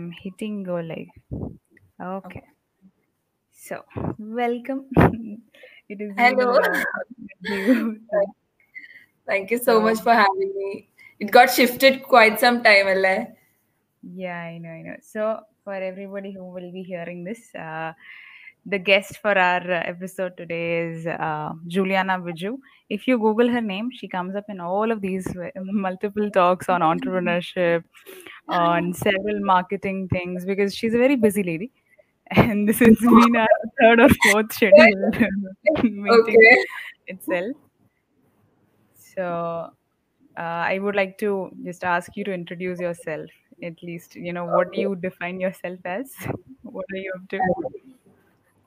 I'm hitting go live. Okay. So, welcome. it is Hello. Thank you so much for having me. It got shifted quite some time, Allah. Yeah, I know, I know. So, for everybody who will be hearing this, uh, the guest for our uh, episode today is uh, Juliana Biju. If you Google her name, she comes up in all of these uh, multiple talks on entrepreneurship, on several marketing things, because she's a very busy lady. And this has been our third or fourth scheduled meeting Okay. itself. So, uh, I would like to just ask you to introduce yourself. At least, you know, what do you define yourself as? What are you up to?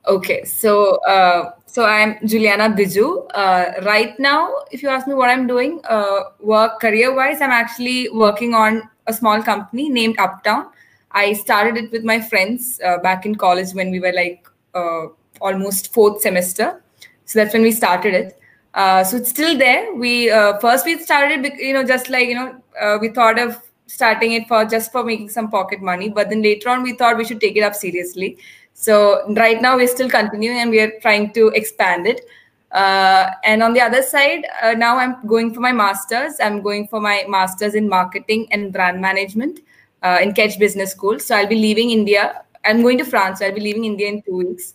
Okay. So, uh, so I'm Juliana Biju. Uh, right now, if you ask me what I'm doing, uh, work career-wise, I'm actually working on a small company named Uptown. I started it with my friends uh, back in college when we were like uh, almost fourth semester. So that's when we started it. Uh, so it's still there. We first we started, you know, just like you know, we thought of starting it for just for making some pocket money. But then later on, we thought we should take it up seriously. So right now we're still continuing and we are trying to expand it. Uh, and on the other side, uh, now I'm going for my masters. I'm going for my masters in marketing and brand management uh, in KEDGE Business School. So I'll be leaving India. I'm going to France. So I'll be leaving India in two weeks,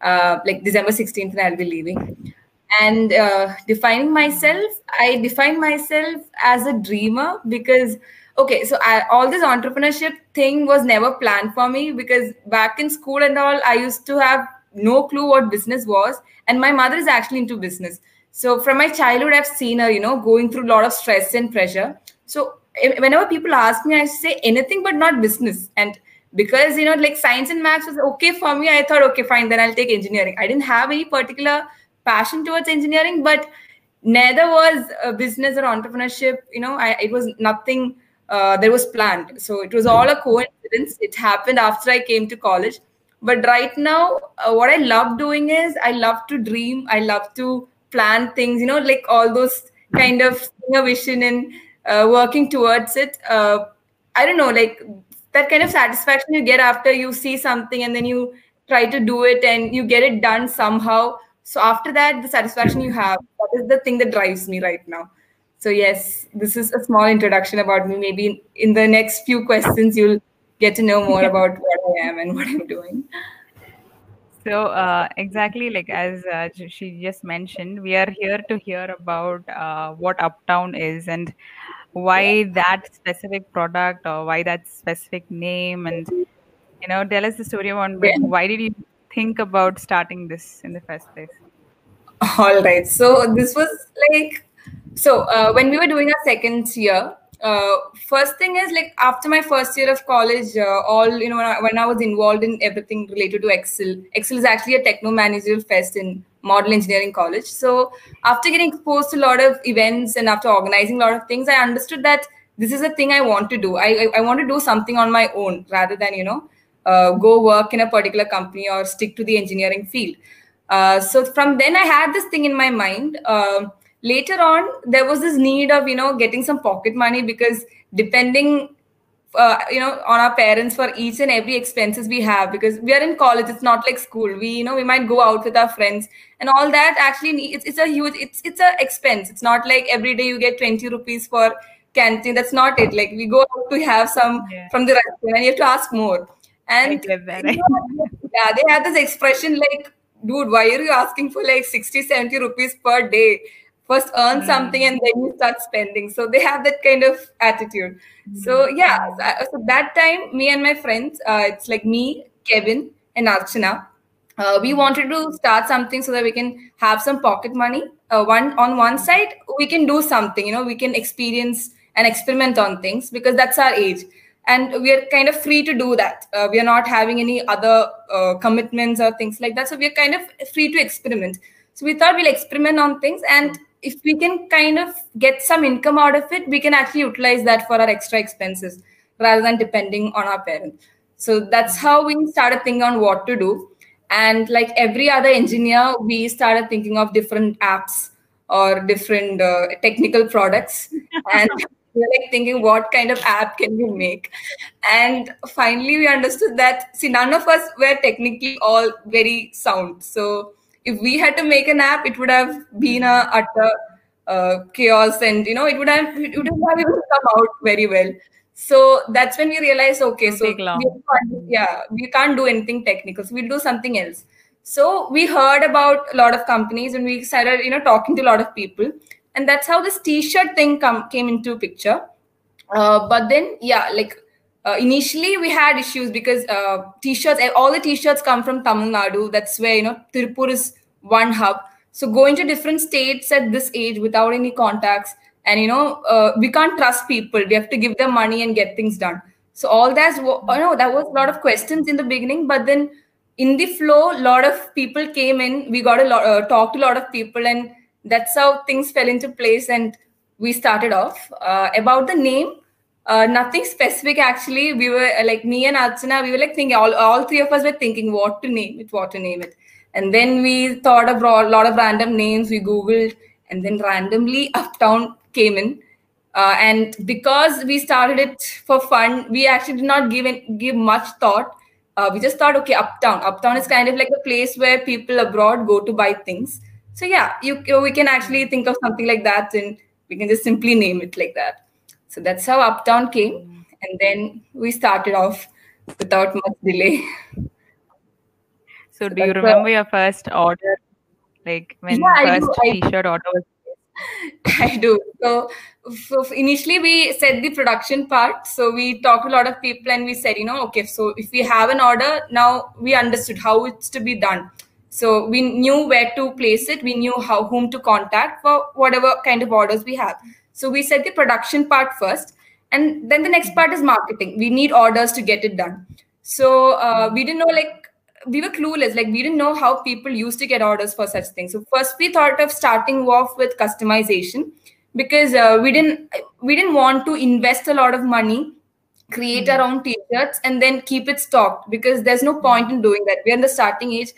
uh, like December 16th, and I'll be leaving. And uh, defining myself, I define myself as a dreamer because, okay, so I, all this entrepreneurship thing was never planned for me because back in school and all, I used to have no clue what business was. And my mother is actually into business. So from my childhood, I've seen her, you know, going through a lot of stress and pressure. So eh, whenever people ask me, I say anything but not business. And because you know, like science and maths was okay for me, I thought, okay, fine, then I'll take engineering. I didn't have any particular passion towards engineering, but neither was uh, business or entrepreneurship. You know, I, it was nothing uh, that was planned. So it was all a coincidence. It happened after I came to college. But right now, uh, what I love doing is I love to dream. I love to plan things. You know, like all those kind of vision and uh, working towards it. Uh, I don't know, like that kind of satisfaction you get after you see something and then you try to do it and you get it done somehow. So after that, the satisfaction you have, that is the thing that drives me right now. So yes, this is a small introduction about me. Maybe in, the next few questions, you'll get to know more about what I am and what I'm doing. So, uh, exactly like as uh, she just mentioned, we are here to hear about uh, what Uptown is and why that specific product or why that specific name, and you know, tell us the story on Yeah. why did you think about starting this in the first place? All right. So this was like, so uh, when we were doing our second year, uh, first thing is like after my first year of college, uh, all you know when I, when I was involved in everything related to Excel. Excel is actually a techno managerial fest in Model Engineering College. So after getting exposed to a lot of events and after organizing a lot of things, I understood that this is a thing I want to do. I I, I want to do something on my own rather than you know uh, go work in a particular company or stick to the engineering field. Uh, so from then I had this thing in my mind. Later on, there was this need of you know getting some pocket money because depending uh, you know on our parents for each and every expenses we have because we are in college it's not like school. We you know we might go out with our friends and all that actually it's, it's a huge it's it's a expense. It's not like every day you get 20 rupees for canteen. That's not it. Like we go out to have some Yeah. from the restaurant and you have to ask more. And you know, yeah they had this expression like dude why are you asking for like 60 70 rupees per day first earn something and then you start spending. So they have that kind of attitude. So yeah so, so that time me and my friends uh, it's like me kevin and archana uh, we wanted to start something so that we can have some pocket money uh, one on one side we can do something you know we can experience and experiment on things because that's our age. And we are kind of free to do that. Uh, we are not having any other uh, commitments or things like that. So we are kind of free to experiment. So we thought we'll experiment on things and if we can kind of get some income out of it we can actually utilize that for our extra expenses rather than depending on our parents. So that's how we started thinking on what to do. And like every other engineer we started thinking of different apps or different uh, technical products. And we were like thinking what kind of app can we make? And finally we understood that see none of us were technically all very sound. So if we had to make an app it would have been a utter uh, chaos and you know it would have it would have even come out very well. So that's when we realized okay so we can't, yeah we can't do anything technical so we'll do something else. So we heard about a lot of companies and we started you know talking to a lot of people. And that's how this t-shirt thing come came into picture. Uh, but then yeah like uh, initially we had issues because uh, t-shirts all the t-shirts come from tamil nadu. That's where you know tirupur is one hub. So going to different states at this age without any contacts and you know uh, we can't trust people. We have to give them money and get things done. So all that's you know that was a lot of questions in the beginning but then in the flow a lot of people came in. We got a lot uh, talked to a lot of people and that's how things fell into place and we started off. Uh, about the name uh, nothing specific actually. We were uh, like me and Archana we were like thinking all, all three of us were thinking what to name it what to name it. And then we thought of a lot of random names. We googled and then randomly uptown came in. Uh, and because we started it for fun we actually did not give it, give much thought. Uh, we just thought okay uptown. Uptown is kind of like a place where people abroad go to buy things. So yeah you we can actually think of something like that and we can just simply name it like that so that's how uptown came mm. and then we started off without much delay So, do you remember your first order? Like when Yeah, first do, I- t-shirt order was I do. So, so initially we said the production part. So we talked to a lot of people and we said, you know, okay, so if we have an order, now we understood how it's to be done. So we knew where to place it. We knew how whom to contact for whatever kind of orders we have. So we said the production part first, and then the next part is marketing. We need orders to get it done. So uh, we didn't know like we were clueless. Like we didn't know how people used to get orders for such things. So first we thought of starting off with customization because uh, we didn't we didn't want to invest a lot of money create our own t-shirts and then keep it stocked because there's no point in doing that. We're in the starting age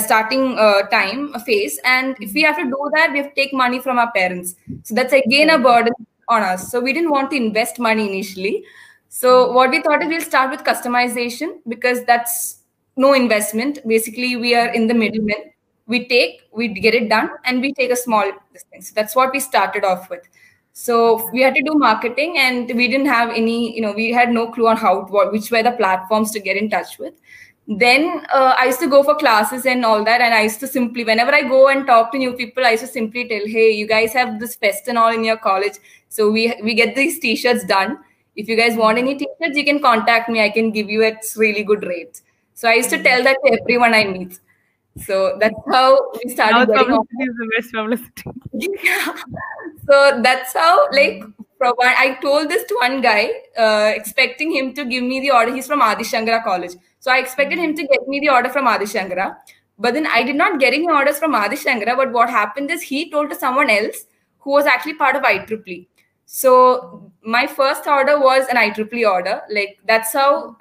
starting uh, time a phase and if we have to do that we have to take money from our parents so that's again a burden on us so we didn't want to invest money initially so what we thought is we'll start with customization because that's no investment. Basically, we are in the middleman. We take, we get it done, and we take a small thing. So that's what we started off with. So we had to do marketing, and we didn't have any, you know, we had no clue on how, what, which were the platforms to get in touch with. Then uh, I used to go for classes and all that, and I used to simply, whenever I go and talk to new people, I used to simply tell, "Hey, you guys have this fest and all in your college, so we we get these t-shirts done. If you guys want any t-shirts, you can contact me. I can give you at really good rates." So I used to tell that to everyone I meet. So that's how we started now publicity is the best publicity. Yeah. So that's how, like, from one- I told this to one guy, uh, expecting him to give me the order. He's from Adi Shankara College. So I expected him to get me the order from Adi Shankara. But then I did not get any orders from Adi Shankara. But what happened is he told to someone else who was actually part of IEEE. So my first order was an IEEE order. Like, that's how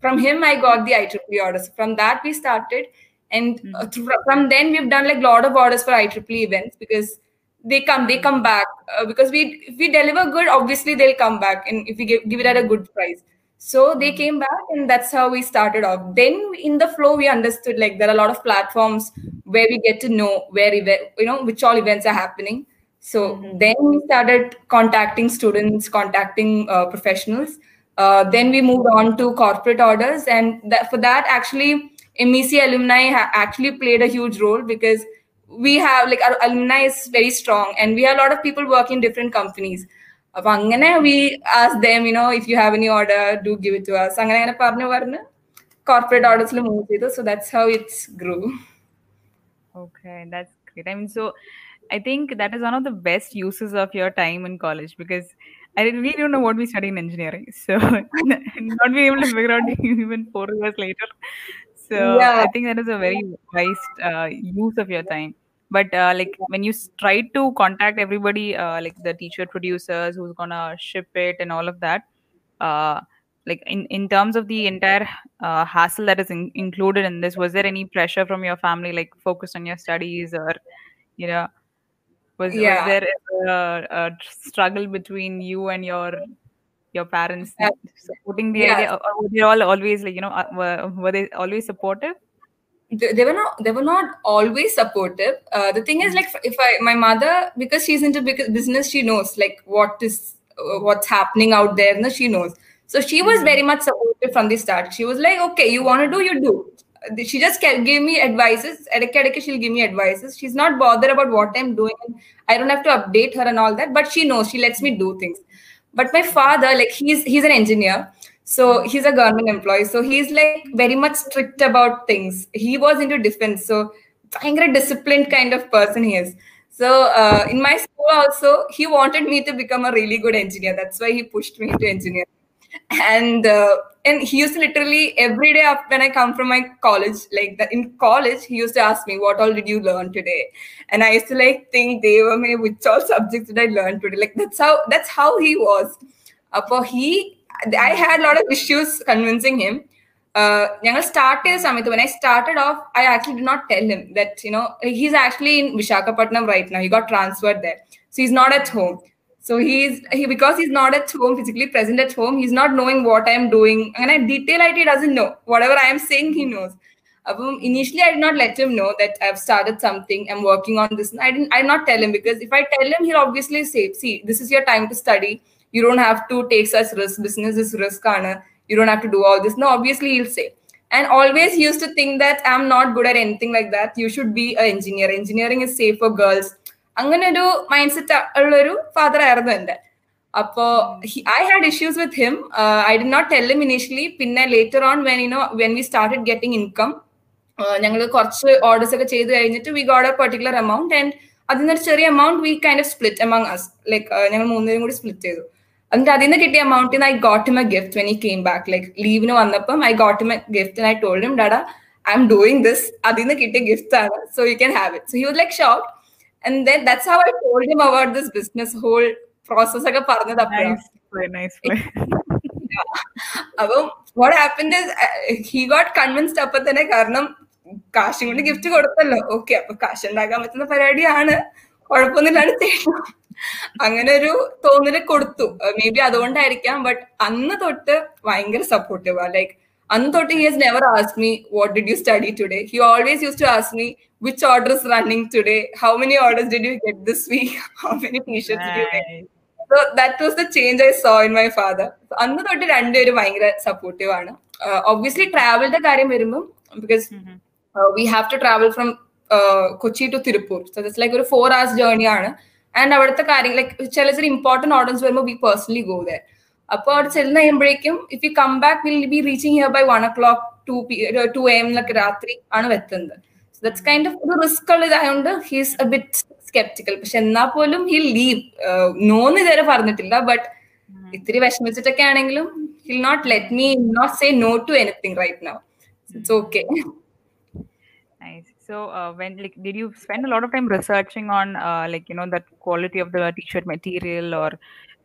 from him I got the IEEE orders. From that we started, and uh, through, from then we've done like a lot of orders for IEEE events because they come they come back uh, because we if we deliver good obviously they'll come back and if we give, give it at a good price. So they came back and that's how we started off. Then in the flow we understood like there are a lot of platforms where we get to know where event you know which all events are happening. So then we started contacting students contacting uh, professionals. Uh, then we moved on to corporate orders, and that, for that, actually, MEC alumni ha- actually played a huge role because we have like our alumni is very strong, and we have a lot of people working in different companies. അപ്പൊ അങ്ങനെ we ask them, you know, if you have any order, do give it to us. അങ്ങനെ അങ്ങനെ പറഞ്ഞു പറഞ്ഞ് corporate orders move ചെയ്തു. So that's how it's grew. Okay, that's great. I mean, so I think that is one of the best uses of your time in college because I really don't know what we study in engineering. So not being able to figure out even four years later. So Yeah. I think that is a very wise uh, use of your time. But uh, like when you try to contact everybody, uh, like the teacher producers who's gonna ship it and all of that, uh, like in, in terms of the entire uh, hassle that is in, included in this, was there any pressure from your family, like focused on your studies or, you know, Was, Yeah. was there a, a struggle between you and your your parents yeah. supporting the yeah. idea or were they all always like you know uh, were, were they always supportive? They were not they were not always supportive. Uh, the thing is hmm. like if i my mother because she's into business she knows like what is uh, what's happening out there and she knows. So she was hmm. very much supportive from the start. She was like okay you want to do you do. Uh, she just gave me advices. She'll give me advices. She's not bothered about what i'm doing. I don't have to update her and all that but she knows. She lets me do things but my father like he's he's an engineer. So he's a government employee. So he's like very much strict about things. He was into defense. So a disciplined kind of person he is. So uh, in my school also he wanted me to become a really good engineer. That's why he pushed me into engineering. And uh, and he used to literally every day after when I come from my college, like that in college, he used to ask me, "What all did you learn today?" And I used to like think, they were me, which all subjects did I learn today? Like that's how that's how he was. Uh, for he, I had a lot of issues convincing him. ഞങ്ങൾ start ചെയ്ത സമയത്ത് when I started off, I actually did not tell him that you know he's actually in Visakhapatnam right now. He got transferred there, so he's not at home. So he's he because he's not at home physically present at home. He's not knowing what I'm doing, and I detail IT he doesn't know whatever I am saying. He knows. Um, initially, I did not let him know that I've started something. I'm working on this. I didn't. I did not tell him because if I tell him, he'll obviously say, "See, this is your time to study. You don't have to take such risk. Business is risk, Anna. You don't have to do all this." No, obviously he'll say. And always used to think that I'm not good at anything like that. You should be an engineer. Engineering is safe for girls. അങ്ങനെ ഒരു mind set ഉള്ളൊരു father ആയിരുന്നു എന്റെ. അപ്പോ I had issues with him I did not tell him initially പിന്നെ later on when you know when we started getting income ഞങ്ങൾ കുറച്ച് orders ഒക്കെ ചെയ്ത് കഴിഞ്ഞിട്ട് we got a particular amount and അതിൽ നിന്നൊരു ചെറിയ amount we kind of split among us like ഞങ്ങൾ മൂന്നുപേരും കൂടി സ്പ്ലിറ്റ് ചെയ്തു. എന്നിട്ട് അതിൽ നിന്ന് കിട്ടിയ എമൗണ്ടിൽ I got a gift when he came back like ലീവിന് വന്നപ്പം I got a gift I told dad I am doing this അതിൽ നിന്ന് കിട്ടിയ ഗിഫ്റ്റ് ആണ്. So you can have it so you like shock and then that's how I told him about this business whole process ഒക്കെ പറഞ്ഞത്. അപ്പം what happened he got convinced അപ്പൊ തന്നെ കാരണം കാശും കൊണ്ട് ഗിഫ്റ്റ് കൊടുത്തല്ലോ. ഓക്കെ അപ്പൊ കാശ് ഉണ്ടാക്കാൻ പറ്റുന്ന പരിപാടിയാണ്. കുഴപ്പമൊന്നുമില്ലാണ് ചെയ്യണം അങ്ങനെ ഒരു തോന്നൽ കൊടുത്തു. മേ ബി അതുകൊണ്ടായിരിക്കാം ബട്ട് അന്ന് തൊട്ട് ഭയങ്കര supportive like അന്ന് തൊട്ട് he has never ask me what did you study today he always use to ask me which order is running today how many orders did you get this week how many t-shirts did you get Nice. so that was the change i saw in my father അന്ന് തൊട്ട് രണ്ടുപേരും ഭയങ്കര supportive ആണ് obviously ട്രാവലിന്റെ കാര്യം വരുമ്പോൾ because we have to travel from Kochi to Tiruppur so that's like ഒരു four hours journey ആണ് and അവിടുത്തെ കാര്യം ലൈക്ക് ചില ചില ഇമ്പോർട്ടൻറ്റ് ഓർഡേഴ്സ് വരുമ്പോൾ വി പേഴ്സണലി ഗോ ദർ അപ്പോൾ അവിടെ ചെല്ലുന്ന കഴിയുമ്പോഴേക്കും if you come back will be reaching here by one o'clock to P to M എന്നൊക്കെ രാത്രി ആണ് എത്തുന്നത് ദറ്റ്സ് കൈൻഡ് ഓഫ് ഒരു റിസ്ക് ഉള്ളതായതുകൊണ്ട് ഹീസ് എ ബിറ്റ് സ്കെപ്റ്റിക്കൽ പക്ഷെ എന്നാൽ പോലും ഹി ലീവ് നോന്ന് ഇതുവരെ പറഞ്ഞിട്ടില്ല. ബട്ട് ഇത്തിരി വിഷമിച്ചിട്ടൊക്കെ ആണെങ്കിലും he'll not let me not say no to anything right now it's okay. So, uh, when like, did you spend a lot of time researching on uh, like you know that quality of the t-shirt material, or uh,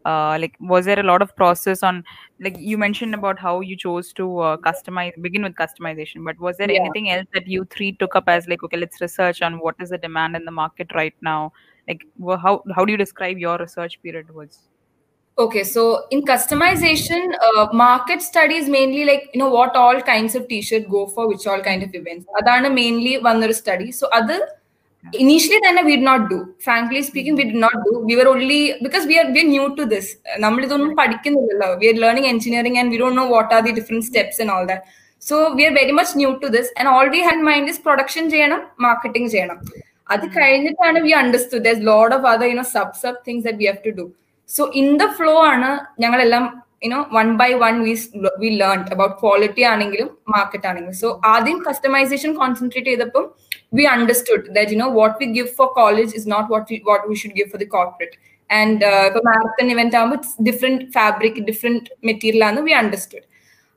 Uh, like was there a lot of process on like you mentioned about how you chose to uh, customize begin with customization but was there yeah. anything else that you three took up as like okay let's research on what is the demand in the market right now? Like well, how how do you describe your research period was? Okay so in customization uh, market studies mainly like you know what all kinds of t-shirt go for which all kind of events. Adana mainly one study. So other initially തന്നെ we did not do. Frankly speaking, we did not do. We were only because we are we are new to this. നമ്മൾ ഇതൊന്നും പഠിക്കുന്നില്ലല്ലോ. We are learning engineering and we don't know what are the different steps and all that. So we are very much new to this and all we had in mind is production ചെയ്യണം, marketing ചെയ്യണം. അത് കഴിഞ്ഞിട്ടാണ് we understood there's lot of other you know sub sub things that we have to do. So in the flow ആണ് ഞങ്ങളെല്ലാം you know one by one we we learn about quality ആണെങ്കിലും market ആണെങ്കിലും so ആദ്യം customisation concentrate ചെയ്തപ്പം we that you know what we give for college is not what we what we should give for the corporate. And ഇപ്പൊ marathon event ആകുമ്പോൾ different fabric different material ആണ് we understood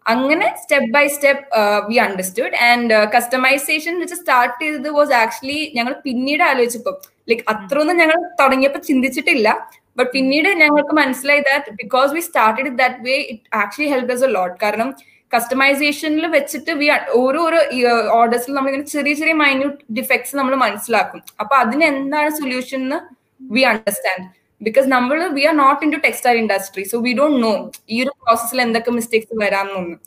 അങ്ങനെ step by step we understood and customization വെച്ച് start ചെയ്തത് was actually ഞങ്ങൾ പിന്നീട് ആലോചിച്ചപ്പോൾ like അത്രയൊന്നും ഞങ്ങൾ തുടങ്ങിയപ്പോൾ ചിന്തിച്ചിട്ടില്ല. ബട്ട് പിന്നീട് ഞങ്ങൾക്ക് മനസ്സിലായി that because we started that way it actually helps a lot കാരണം കസ്റ്റമൈസേഷനിൽ വെച്ചിട്ട് വി ഓരോരോ ഓർഡേഴ്സിൽ നമ്മളിങ്ങനെ ചെറിയ ചെറിയ മൈന്യൂട്ട് ഡിഫക്ട്സ് നമ്മൾ മനസ്സിലാക്കും. അപ്പൊ അതിന് എന്താണ് സൊല്യൂഷൻ എന്ന് വി അണ്ടർസ്റ്റാൻഡ് ബിക്കോസ് നമ്മൾ we are not into textile industry so we don't know ഈ ഒരു പ്രോസസ്സിൽ എന്തൊക്കെ മിസ്റ്റേക്സ് വരാമെന്നൊന്നും.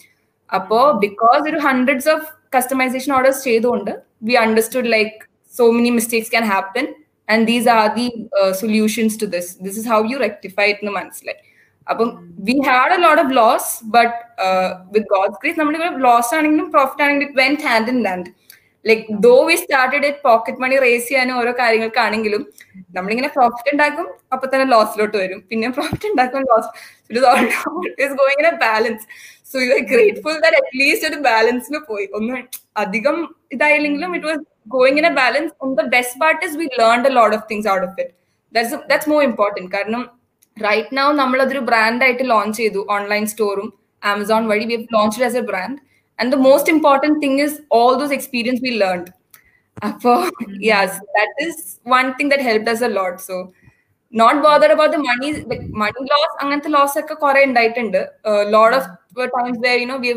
അപ്പോ ബിക്കോസ് ഒരു ഹൺഡ്രഡ്സ് ഓഫ് കസ്റ്റമൈസേഷൻ ഓർഡേഴ്സ് ചെയ്തുകൊണ്ട് we understood like so many mistakes can happen and these are the solutions to this this is how you rectify എന്ന് മനസ്സിലായി. അപ്പം we had a lot of loss but with God's grace നമ്മളിവിടെ loss ആണെങ്കിലും profit ആണെങ്കിലും it went hand in hand like though we started it pocket money raise ചെയ്യാനും ഓരോ കാര്യങ്ങൾക്കാണെങ്കിലും നമ്മളിങ്ങനെ profit ഉണ്ടാക്കും അപ്പൊ തന്നെ ലോസിലോട്ട് വരും. പിന്നെ പ്രോഫിറ്റ് ഉണ്ടാക്കും loss it going in a balance so you are grateful that at least ഒരു ബാലൻസിന് പോയി. ഒന്ന് അധികം ഇതായില്ലെങ്കിലും it was going in a balance on the best part is we learn a lot of things out of it that's that's more important കാരണം right now നമ്മളതൊരു ബ്രാൻഡായിട്ട് launch ചെയ്തു online സ്റ്റോറും Amazon വഴി we launch as a brand and the most important thing is all those experience we learned uh, yes that is one thing that helped us a lot so not bothered about the money like money loss അങ്ങനത്തെ loss ഒക്കെ കുറെ ഉണ്ടായിട്ടുണ്ട് lot of times where you know V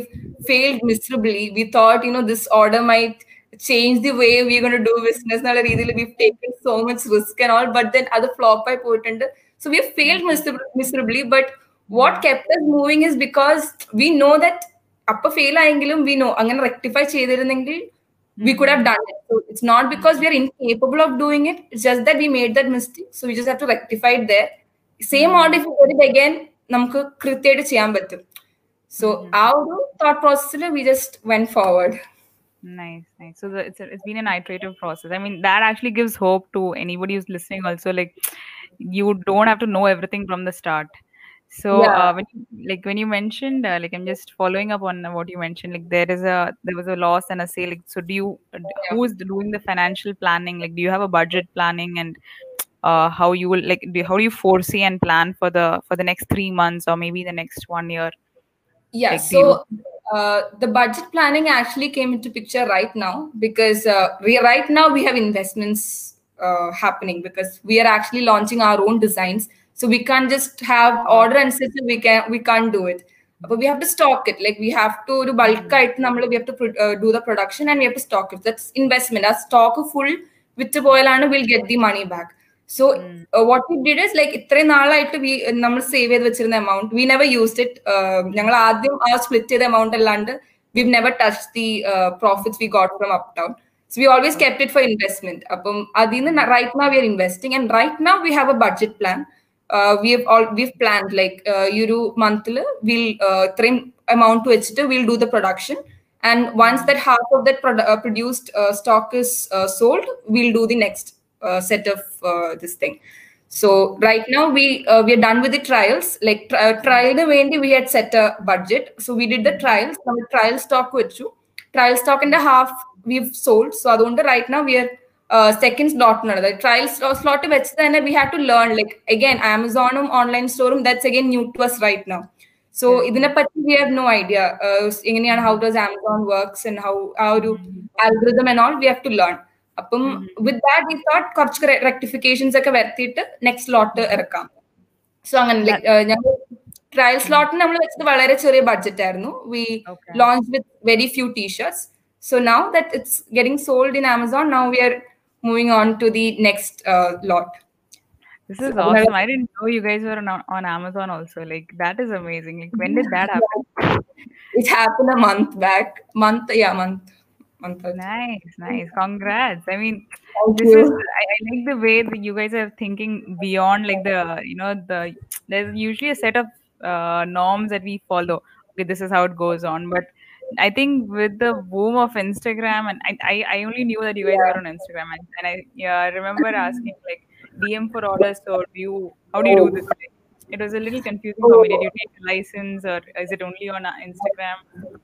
failed miserably we thought you know this order might change the way V gone do business എന്നുള്ള രീതിയിൽ we taken so much risk and all but then അത് flop ആയി പോയിട്ടുണ്ട് so we failed miserably but what kept moving is because we know that അപ്പൊ fail ആയെങ്കിലും we know അങ്ങനെ rectify ചെയ്തിരുന്നെങ്കിൽ we could have done it so it's not because we R incapable of doing it it's just that we made that mistake so we just have to rectify there same order if it again നമുക്ക് കൃത്യമായിട്ട് ചെയ്യാൻ പറ്റും so ആ ഒരു thought പ്രോസസ്സിൽ we just when forward Nice, nice. So the, it's a, it's been an iterative process. I mean, that actually gives hope to anybody who's listening. Also, like you don't have to know everything from the start. So Yeah. uh, when you, like when you mentioned uh, like I'm just following up on what you mentioned like there is a there was a loss and a sale like, so do you who is doing the financial planning like do you have a budget planning and uh, how you will like do, how do you foresee and plan for the for the next three months or maybe the next one year Yeah, Like, so uh, the budget planning actually came into picture right now because uh, we, right now we have investments uh, happening because we are actually launching our own designs. So we can't just have order അനുസരിച്ച് we can we can't do it. അപ്പൊ we have to stock it like we have to ഒരു ബൾക്കായിട്ട് നമ്മൾ we have to do the production and we have to stock it that's investment ആ stock full വിറ്റ് പോയാലാണ് will get the money back so what we did is like ഇത്രയും നാളായിട്ട് we നമ്മൾ save ചെയ്ത് വെച്ചിരുന്ന amount we never used it ഞങ്ങൾ ആദ്യം ആ സ്പ്ലിറ്റ് ചെയ്ത എമൗണ്ട് അല്ലാണ്ട് we never touch the profits we got from Uptown So we always kept it for investment. Right now we are investing, and right now we have a budget plan. Uh, we have all we've planned like uh, you monthly we'll uh, amount to it we'll do the production. And once that half of that produ uh, produced uh, stock is uh, sold we'll do the next uh, set of this thing. So right now we we are done with the trials. Like tri trial the we had set a budget. So we did the trials. Now trial stock with you trial stock and a half we've sold. So അതുകൊണ്ട് right now we are second slot ഉള്ളത്. Trial slot വെച്ച് തന്നെ we have to learn like again ആമസോണും online സ്റ്റോറും that's again new to us right now. So ഇതിനെപ്പറ്റി we have no idea എങ്ങനെയാണ് how does Amazon works and how ആ ഒരു algorithm and all we have to learn അപ്പം with that we thought കുറച്ച് rectifications ഒക്കെ വരുത്തിയിട്ട് next slot ഇറക്കാം. So അങ്ങനെ like, ഞങ്ങൾ ട്രയൽ സ്ലോട്ടിന് നമ്മൾ വെച്ചത് വളരെ ചെറിയ ബഡ്ജറ്റ് ആയിരുന്നു. We. Launch with very few t-shirts So now that it's getting sold in Amazon, now we are moving on to the next uh, lot. This is awesome. I didn't know you guys were on, on Amazon also. Like that is amazing. Like when did that happen? it happened a month back. Month, yeah, month. month nice, nice. Congrats. I mean, Thank this you. is. I, I, like the way that you guys are thinking beyond like the you know the there's usually a set of uh, norms that we follow. Okay, this is how it goes on, but I think with the boom of Instagram, and I, I, I only knew that you guys yeah. were on Instagram, and, and I yeah I remember asking like DM for orders, or do you how do you do oh. this? It was a little confusing for me. Did you oh. take a license, or is it only on uh, Instagram?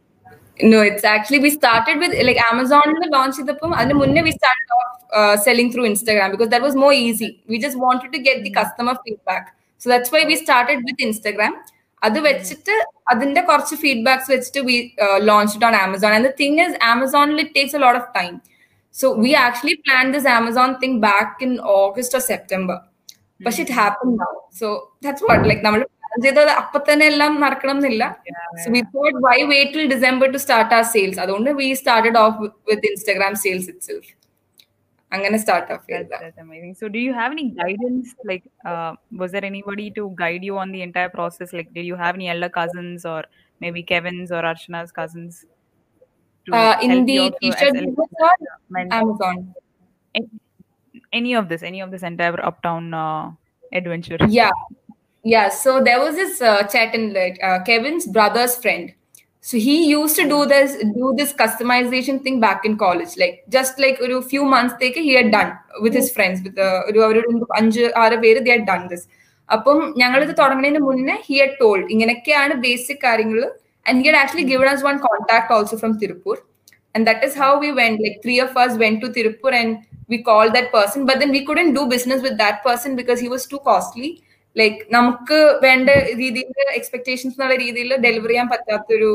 No, it's actually we started with like Amazon the launch idapum And munne we started off uh, selling through Instagram because that was more easy. We just wanted to get the hmm. customer feedback. So that's why we started with Instagram. അത് വെച്ചിട്ട് അതിന്റെ കുറച്ച് feedbacks വെച്ചിട്ട് we launch on Amazon and the thing is ആമസോണിൽ it takes a lot of time so we actually plan this Amazon thing back in August or September പക്ഷെ it happen so that's what like നമ്മൾ പ്ലാൻ ചെയ്തത് അപ്പൊ തന്നെ എല്ലാം നടക്കണം എന്നില്ല. So we fort why wait to December to start our sales അതുകൊണ്ട് with Instagram sales it Instagram I'm gonna start off with that's, that. That's amazing. So, do you have any guidance? Like, uh, was there anybody to guide you on the entire process? Like, did you have any elder cousins or maybe Kevin's or Archana's cousins? Uh, in the T-shirt Amazon. Any, any of this, any of this entire uptown uh, adventure. Yeah, yeah. So there was this uh, chat in like uh, Kevin's brother's friend So he used to do this do this customization thing back in college. Like just like a few months take he had done with his friends with uh, ഒരു അവരുടെ ഒരു അഞ്ച് ആറ് പേര് they had done this. അപ്പം ഞങ്ങൾ ഇത് തുടങ്ങുന്നതിന് മുന്നേ he had told ഇങ്ങനെയൊക്കെയാണ് ബേസിക് കാര്യങ്ങൾ and he had actually given us one contact also from Tirupur. And that is how we went. Like three of us went to Tirupur and we called that person, but then we couldn't do business with that person because he was too costly. Like നമുക്ക് വേണ്ട രീതിയിൽ expectations എന്നുള്ള രീതിയിൽ deliver ചെയ്യാൻ പറ്റാത്തൊരു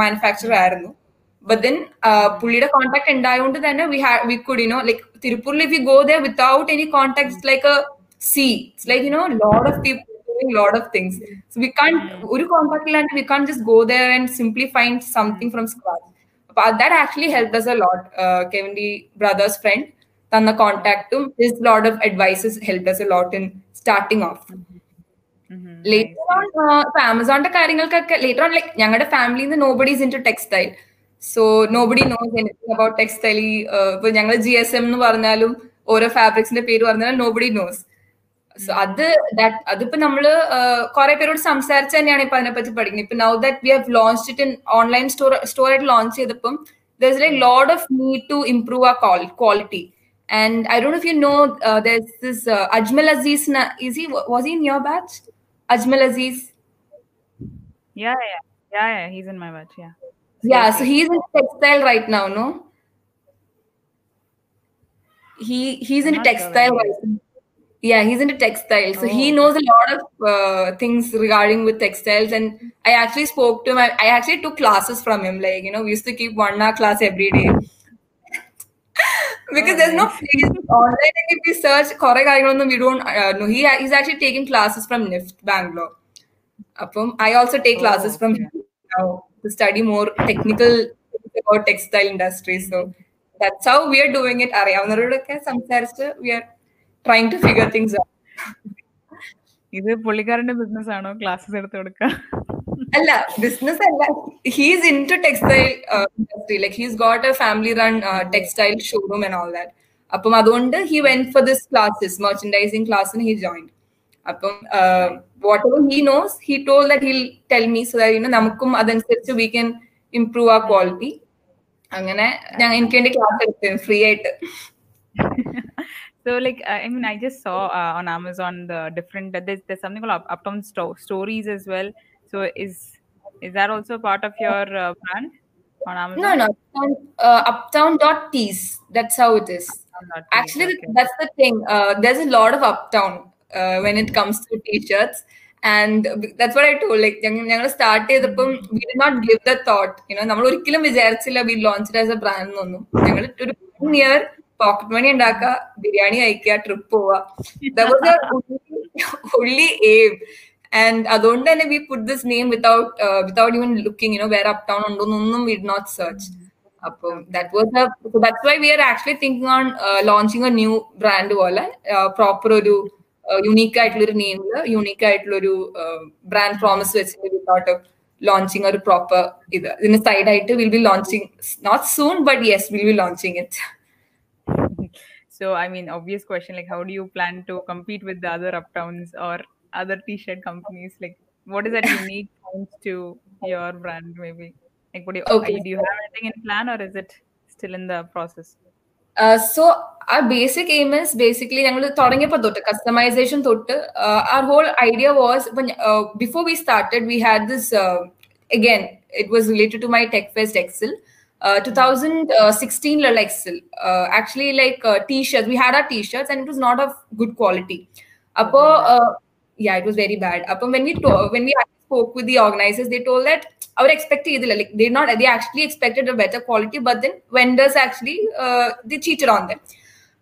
manufacture ആയിരുന്നു but then പുള്ളിയുടെ contact ഉണ്ടായതുകൊണ്ട് തന്നെ വി ഹാ വി കുഡ് യുനോ ലൈക്ക് തിരുപ്പൂരിൽ if you go there without any contact like A C it's like you know load of people doing lot of things. So we can't, ഒരു contact ഇല്ലാണ്ട് we can't just go there and simply find something from scratch. But that actually helped us a lot. Uh, Kevin D. brother's friend, തന്ന കോൺടാക്റ്റും his lot of advices helped us a lot in starting of later on ഇപ്പൊ ആമസോണിന്റെ കാര്യങ്ങൾക്കൊക്കെ later on like ഞങ്ങളുടെ ഫാമിലിയിൽ നിന്ന് nobody into textile so nobody knows anything about textile ഇപ്പൊ ഞങ്ങൾ G S M എന്ന് പറഞ്ഞാലും ഓരോ ഫാബ്രിക്സിന്റെ പേര് പറഞ്ഞാലും നോബഡി നോസ് സോ അത് that അതിപ്പോ നമ്മൾ കുറെ പേരോട് സംസാരിച്ച് തന്നെയാണ് ഇപ്പൊ അതിനെപ്പറ്റി പഠിക്കുന്നത്. ഇപ്പൊ now that we have launch it in online store store ആയിട്ട് ലോഞ്ച് ചെയ്തപ്പം there is lot of need to improve our call, quality. And I don't know if you know, uh, there's this uh, Ajmal Aziz. Na- is he was he in your batch? Ajmal Aziz. Yeah, yeah, yeah, yeah. He's in my batch. Yeah. Yeah, so he's in textile right now, no? He he's into sure textile right. Yeah, he's in into textiles. So he Oh. knows a lot of uh, things regarding with textiles. And I actually spoke to him. I, I actually took classes from him. Like, you know, we used to keep one hour class every day because Oh, there's no nice. place online. Like if we search correct കാര്യങ്ങളൊന്നും we don't uh, know. He he's actually taking classes from NIFT Bangalore. അപ്പം I also take Oh, classes from okay. him now to study more technical things about textile industry. So that's how we are doing it. അറിയാവുന്നവരോടൊക്കെ സംസാരിച്ച് we are trying to figure things out. ഇത് പുള്ളിക്കാരന്റെ business ആണോ classes എടുത്ത് കൊടുക്ക? അല്ല business അല്ല. He's into textile industry like he's got a family run textile showroom and all that അപ്പം അതുകൊണ്ട് he went for this classes merchandising ക്ലാസ്സിന് ഹി ജോയിൻ അപ്പം whatever he knows he told that he'll tell me so that you know നമുക്കും അതനുസരിച്ച് we can improve ആ quality അങ്ങനെ ഞാൻ എനിക്ക് വേണ്ടി ക്ലാസ് എടുത്തു ഫ്രീ ആയിട്ട്. So, like, uh, I mean, I just saw uh, on Amazon the different there's there's something called Uptown Sto- Stories as well. So, is is that also part of your uh, brand on Amazon? No, no, uh, Uptown dot tees. That's how it is. Actually, okay. that's the thing. Uh, there's a lot of Uptown uh, when it comes to t-shirts. and that's what I told. Like, start ചെയ്തപ്പം we did not give the thought you know നമ്മൾ ഒരിക്കലും വിചാരിച്ചില്ല we as a brand. Brand എന്നൊന്നും ഞങ്ങൾ pocket money ഉണ്ടാക്ക ബിരിയാണി കഴിക്കുക trip പോവാളി aim and അതുകൊണ്ട് തന്നെ we put this name without without even looking you know വേറെ അപ് ടൗൺ ഉണ്ടോ എന്നൊന്നും നോട്ട് സെർച്ച് അപ്പം that was that's why we are actually thinking on launching a new brand പോലെ proper ഒരു unique ആയിട്ടുള്ള ഒരു നെയിമിൽ യുണീക്ക് ആയിട്ടുള്ള ഒരു ബ്രാൻഡ് പ്രോമിസ് വെച്ചിട്ട് വിതൗട്ട് ലോഞ്ചിങ് ഒരു പ്രോപ്പർ ഇത്. ഇതിന് സൈഡായിട്ട് will be launching not soon but yes will be launching it so i mean obvious question like how do you plan to compete with the other uptowns or other t-shirt companies like what is that unique points to your brand maybe like what do you Okay. do you have anything in plan or is it still in the process so ആ basic aim is basically ഞങ്ങൾ തുടങ്ങിയപ്പോൾ തൊട്ട് customisation തൊട്ട് our whole idea was ഇപ്പൊ before we started we had this again it was related to my tech fest എക്സിൽ two thousand സിക്സ്റ്റീനിലുള്ള എക്സിൽ actually like tea shirts we had ആ tea shirts and it was not of good quality അപ്പോ yeah it was very bad അപ്പം when we to- when we actually spoke with the organizers they told that our expect ചെയ്തില്ല like they not they actually expected a better quality but then vendors actually uh, they cheated on them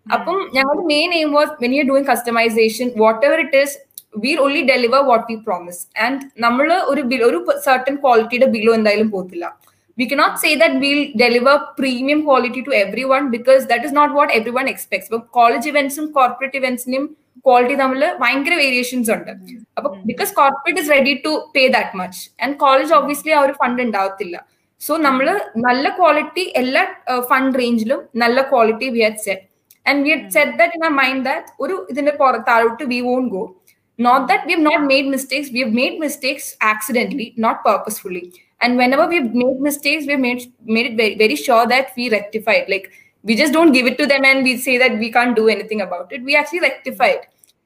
അപ്പം ഞങ്ങളുടെ main aim was when you doing customisation what ever it is wheel only deliver what we promise and നമ്മൾ ഒരു bill ഒരു certain ക്വാളിറ്റിയുടെ ബില്ലോ എന്തായാലും പോകത്തില്ല we cannot say that we'll deliver premium quality to everyone because that is not what everyone expects. ഇപ്പൊ college ഇവന്റ്സും corporate ഇവന്റ്സിനും quality തമ്മിൽ ഭയങ്കര വേരിയേഷൻസ് ഉണ്ട്. അപ്പൊ because corporate is ready to pay that much and college obviously ആ ഒരു fund ഉണ്ടാവത്തില്ല. സോ നമ്മൾ നല്ല ക്വാളിറ്റി എല്ലാ ഫണ്ട് റേഞ്ചിലും നല്ല quality we had set and we had set that in ആ മൈൻഡ് ദാറ്റ് ഒരു ഇതിന്റെ താഴോട്ട് we won't go not that we have not made mistakes. We have made mistakes accidentally not purposefully. and whenever we've made mistakes we've made made it very, very sure that we rectify it like we just don't give it to them and we say that we can't do anything about it we actually rectify it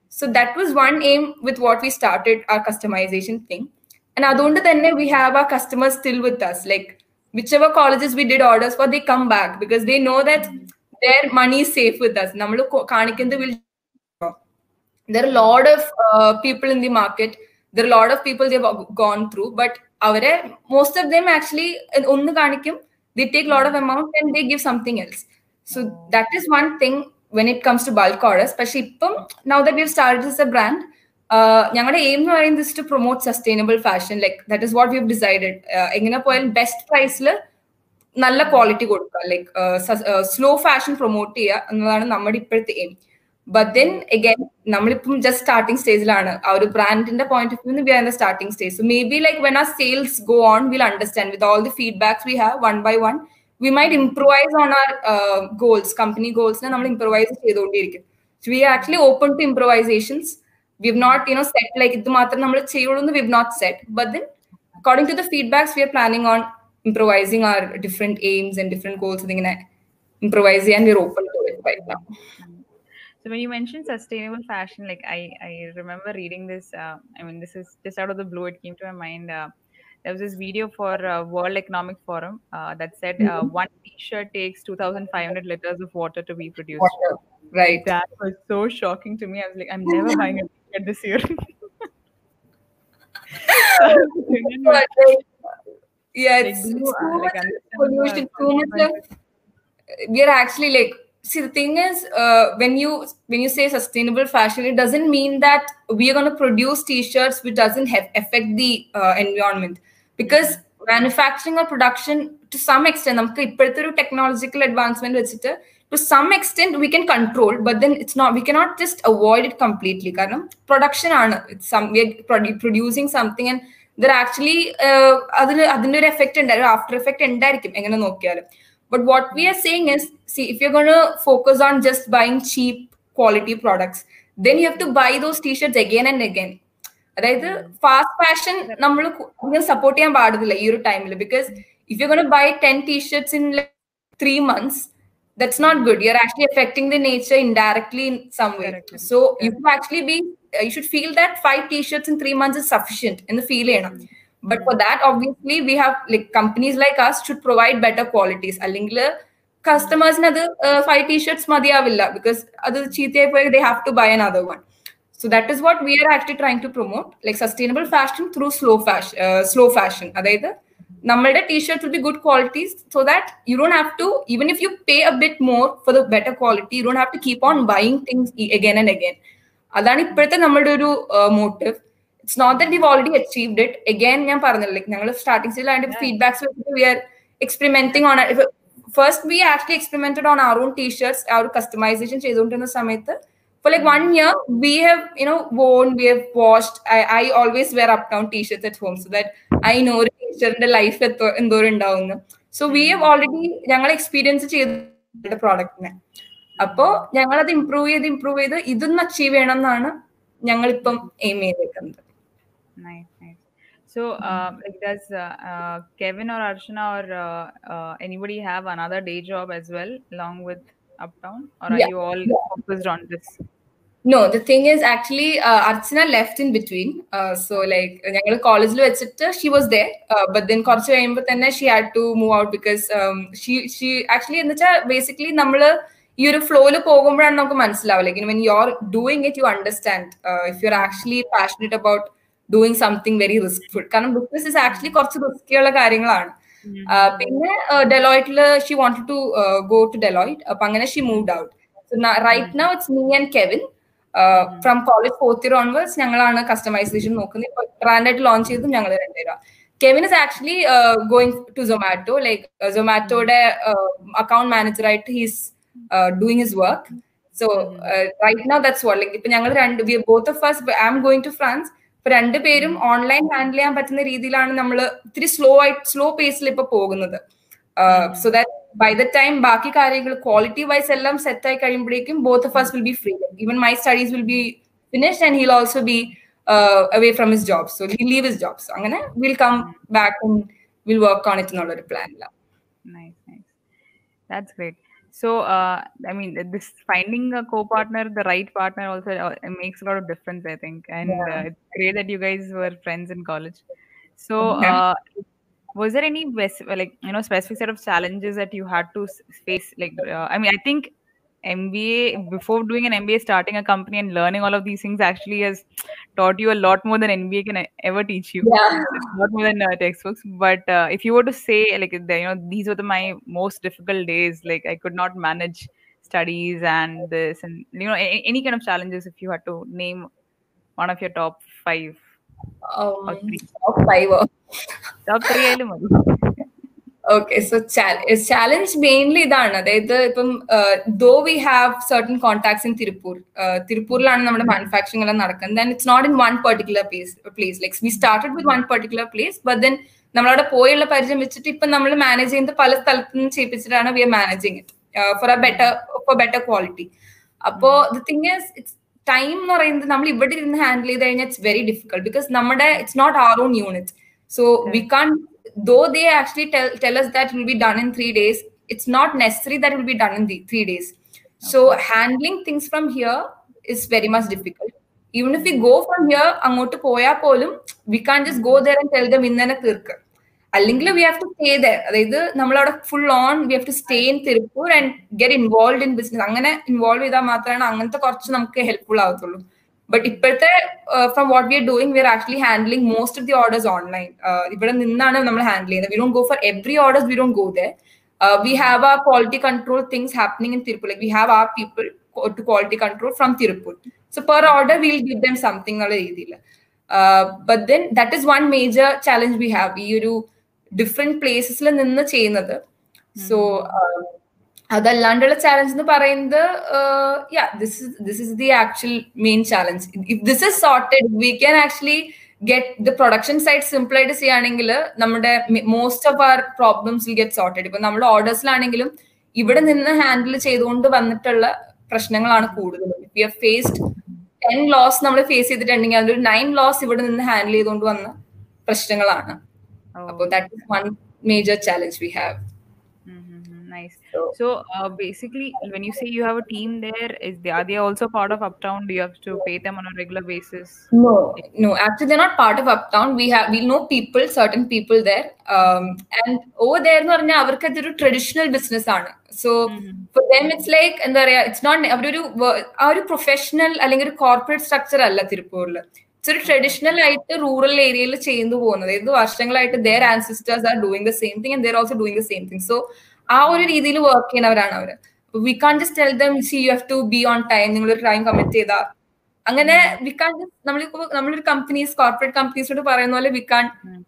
so that was one aim with what we started our customization thing and adonde then we have our customers still with us like whichever colleges we did orders for they come back because they know that their money is safe with us നമ്മൾ കാണിക്കുന്നത് will there are a lot of uh, people in the market there are a lot of people they've gone through but അവരെ most of them actually ഒന്ന് കാണിക്കും. They take load of amount and they give something else so that is one thing when it comes to bulk orders പക്ഷെ ഇപ്പം now that we start is a brand ഞങ്ങളുടെ aim എന്ന് പറയുന്നത് is to promote sustainable fashion like that is what we have decided എങ്ങനെ പോയാലും best പ്രൈസിൽ നല്ല quality കൊടുക്കുക. ലൈക്ക് സ്ലോ ഫാഷൻ പ്രൊമോട്ട് ചെയ്യുക എന്നതാണ് നമ്മുടെ ഇപ്പോഴത്തെ എയിം ബട്ട് ദെൻ അഗൈൻ നമ്മളിപ്പം ജസ്റ്റ് സ്റ്റാർട്ടിംഗ് സ്റ്റേജിലാണ് ആ ഒരു ബ്രാൻഡിന്റെ point of view we are in the starting stage so maybe like when our sales go on will understand with all the feedbacks we have one by one we might improvise on our goals company ഗോൾസിനെ നമ്മൾ improvise ചെയ്തുകൊണ്ടിരിക്കും. We are actually open to improvisations we have not you know set like ഇത് മാത്രം നമ്മൾ ചെയ്യുള്ളൂ എന്ന് we have not set but then according to the feedbacks we are planning on improvising our different aims and different goals ഇതിങ്ങനെ improvise ചെയ്യാൻ we open to it right now So when you mentioned sustainable fashion, like I, I remember reading this. Uh, I mean, this is just out of the blue. It came to my mind. Uh, there was this video for uh, World Economic Forum uh, that said uh, one T-shirt takes 2,500 liters of water to be produced. Water. Right. That was so shocking to me. I was like, I'm never buying a T-shirt this year. But, yeah, it's, do it's too uh, like, much pollution, too much of we are actually like see the thing is uh, when you when you say sustainable fashion it doesn't mean that we are going to produce t-shirts which doesn't have, affect the uh, environment. Because manufacturing or production to some extent നമുക്ക് ഇപ്പോഴത്തെ ഒരു technological advancement വെച്ചിട്ട് to some extent we can control but then it's not we cannot just avoid it completely കാരണം production ആണ്. Producing something and there actually അതിൽ അതിന്റെ ഒരു effect ഉണ്ടായിരുന്നു ആഫ്റ്റർ എഫക്റ്റ് ഉണ്ടായിരിക്കും എങ്ങനെ നോക്കിയാലും. but what we are saying is, see, if you're going to focus on just buying cheap quality products, then you have to buy those t-shirts again and again. അതായത് fast fashion നമ്മൾ ഇങ്ങനെ support ചെയ്യാൻ പാടില്ല ഈ ഒരു ടൈമിൽ because if you gone buy ten T-shirts in three months that's not good you're actually affecting the nature indirectly in some way Correctly. so you should actually be uh, you should feel that five t-shirts in three months is sufficient in the feel ചെയ്യണം but for that obviously we have like companies like us should provide better qualities അല്ലെങ്കിൽ കസ്റ്റമേഴ്സിന് അത് five T-shirts മതിയാവില്ല because അത് ചീത്തയായി പോയി they have to buy another one so that is what we are actually trying to promote like sustainable fashion through slow fashion uh, slow fashion അതായത് നമ്മളുടെ T shirt will be good qualities so that you don't have to even if you pay a bit more for the better quality you don't have to keep on buying things e- again and again അതാണ് ഇപ്പോഴത്തെ നമ്മുടെ ഒരു motive it's not that we've already achieved it again ഞാൻ പറഞ്ഞില്ല like ഞങ്ങൾ starting അതിന്റെ feedbacks വെച്ചിട്ട് we are experimenting on first we actually experimented on our on t-shirts ആ ഒരു കസ്റ്റമൈസേഷൻ ചെയ്തുകൊണ്ടിരുന്ന സമയത്ത് for like one year we have you know worn we have washed i, I always wear down t-shirts t-shirts at home so that i know ഒരു ടീച്ചറിന്റെ life എന്തോരം ഉണ്ടാവുന്നു so we have already ഞങ്ങൾ experience ചെയ്ത പ്രോഡക്റ്റിനെ അപ്പോ ഞങ്ങൾ അത് ഇമ്പ്രൂവ് ചെയ്ത് ഇമ്പ്രൂവ് ചെയ്ത് ഇതൊന്ന് അച്ചീവ് ചെയ്യണം എന്നാണ് ഞങ്ങളിപ്പം എയിം ചെയ്തേക്കുന്നത്. nice nice. So mm-hmm. uh, does uh, uh, kevin or archana or uh, anybody have another day job as well along with uptown? Or are you all focused on this? No the thing is actually uh, left in between. So like in college etc she was there. But then then she had to move out because um, she she actually in the basically namala ഈ ഒരു ഫ്ലോയില് പോകുമ്പോഴാണ് നമുക്ക് when you're doing it, you understand. If you're actually passionate about doing something very risk full കാരണം business is actually കുറച്ച് റിസ്കിയുള്ള കാര്യങ്ങളാണ്. പിന്നെ ഡെലോയിറ്റിൽ she want to go to Deloitte അപ്പൊ അങ്ങനെ she move out right now it's me and Kevin from college fourth year onwards ഞങ്ങളാണ് customisation നോക്കുന്നത്. ഇപ്പൊ ബ്രാൻഡായിട്ട് ലോഞ്ച് ചെയ്തും ഞങ്ങൾ രണ്ടുപേരാ Kevin is actually going to Zomato like സൊമാറ്റോയുടെ account മാനേജറായിട്ട് his doing his work so right now that's whole like ഇപ്പൊ ഞങ്ങൾ രണ്ട് both of first I am going to France ഇപ്പൊ രണ്ടുപേരും ഓൺലൈൻ ഹാൻഡിൽ ചെയ്യാൻ പറ്റുന്ന രീതിയിലാണ് നമ്മൾ ഇത്തിരി സ്ലോ ആയിട്ട് സ്ലോ പേസിൽ ഇപ്പൊ പോകുന്നത്. So that by the time ബാക്കി കാര്യങ്ങൾ ക്വാളിറ്റി വൈസ് എല്ലാം സെറ്റ് ആയി കഴിയുമ്പോഴേക്കും both of us will be free even my studies will be finished and he'll also be away from his job so he leave his job. So അങ്ങനെ will come back and we'll work on it എന്നുള്ള ഒരു പ്ലാനിലാണ് nice nice That's great. So, uh, I mean, this finding a co-partner, the right partner, also uh, it makes a lot of difference, I think. And Yeah. uh, it's great that you guys were friends in college. So, Yeah. uh, was there any like you know specific set of challenges that you had to face? Like, uh, I mean, I think MBA before doing an MBA, starting a company and learning all of these things actually has taught you a lot more than MBA can ever teach you. Yeah. A more than uh, textbooks. But uh, if you were to say like you know these were the, my most difficult days, like I could not manage studies and this and you know a- any kind of challenges. If you had to name one of your top five. Um, top five. top three. Okay so challenge mainly ഇതാണ്. അതായത് ഇപ്പം though we have certain contacts in Tiruppur തിരുപ്പൂരിലാണ് നമ്മുടെ manufacturing എല്ലാം നടക്കുന്നത്. Then it's not in one particular place place likes we started with one particular place but then നമ്മളവിടെ പോയുള്ള പരിചയം വെച്ചിട്ട് ഇപ്പം നമ്മൾ മാനേജ് ചെയ്യുന്നത് പല സ്ഥലത്തു നിന്ന് ചെയ്യിപ്പിച്ചിട്ടാണ് we are managing it for a better for better quality അപ്പോ the thing is it's time എന്ന് പറയുന്നത് നമ്മൾ ഇവിടെ ഇരുന്ന് ഹാൻഡിൽ ചെയ്ത് കഴിഞ്ഞാൽ ഇറ്റ്സ് വെരി ഡിഫിക്കൾട്ട് ബിക്കോസ് നമ്മുടെ it's not our own unit so we can though they actually tell, tell us that it will be done in three days, it's not necessary that it will be done in the three days. So handling things from here is very much difficult. Even if we go from here, അങ്ങോട്ട് പോയാൽ പോലും we can't just go there and tell them ഇന്നനെ തീർക്ക് അല്ലെങ്കിൽ V have to stay there അതായത് നമ്മളവിടെ full on V have to stay in Tiruppur and get involve in business അങ്ങനെ involve ചെയ്താൽ മാത്രമാണ് അങ്ങനത്തെ കുറച്ച് നമുക്ക് ഹെൽപ്ഫുൾ ആവത്തുള്ളൂ ബട്ട് ഇപ്പോഴത്തെ from what we are doing we are actually handling most of the orders online ഇവിടെ നിന്നാണ് നമ്മൾ ഹാൻഡിൽ ചെയ്യുന്നത് we don't go for every orders we don't go there we have a quality control things happening in Tiruppur like we have a people to quality control from Tiruppur so per order will give them something എന്നുള്ള രീതിയിൽ but then that is one major challenge we have ഈ ഒരു different പ്ലേസസിൽ നിന്ന് ചെയ്യുന്നത് so അതല്ലാണ്ടുള്ള challenge എന്ന് പറയുന്നത് yeah this is this is the actual main challenge if this is sorted we can actually get the production side simple ആയിട്ട് ചെയ്യുകയാണെങ്കിൽ നമ്മുടെ most of our problems will get sorted ഇപ്പൊ നമ്മുടെ ഓർഡേഴ്സിലാണെങ്കിലും ഇവിടെ നിന്ന് ഹാൻഡിൽ ചെയ്തുകൊണ്ട് വന്നിട്ടുള്ള പ്രശ്നങ്ങളാണ് കൂടുതലും. We have faced ten loss നമ്മൾ ഫേസ് ചെയ്തിട്ടുണ്ടെങ്കിൽ അതിലൊരു നയൻ ലോസ് ഇവിടെ നിന്ന് ഹാൻഡിൽ ചെയ്തുകൊണ്ട് വന്ന പ്രശ്നങ്ങളാണ്. അപ്പോൾ that is one major challenge we have. So uh, basically, when you say you have a team there, is they are they also part of Uptown? Do you have to pay them on a regular basis? No, no. Actually, they're not part of Uptown. We have we know people, certain people there, um, and over there എന്ന് പറഞ്ഞാൽ അവർക്ക് അതൊരു traditional business ആണ് so for them it's like എന്താ പറയാ it's not അവരൊരു ആ ഒരു പ്രൊഫഷണൽ അല്ലെങ്കിൽ ഒരു കോർപ്പറേറ്റ് സ്ട്രക്ചർ അല്ല തിരുപ്പൂരിൽ ഇറ്റ്സ് ഒരു ട്രഡീഷണൽ ആയിട്ട് റൂറൽ ഏരിയയിൽ ചെയ്തു പോകുന്നത് ഏത് വർഷങ്ങളായിട്ട് their ancestors are doing the same thing and they're also doing the same thing so ആ ഒരു രീതിയിൽ വർക്ക് ചെയ്യുന്നവരാണ് അവർ. We can just tell them see you have to be on time നിങ്ങൾ ഒരു ടൈം കമ്മിറ്റ് ചെയ്താൽ അങ്ങനെ വി കാൺ നമ്മളിപ്പോ നമ്മളൊരു കമ്പനീസ് കോർപ്പറേറ്റ് കമ്പനീസോട് പറയുന്ന പോലെ വി കാൺ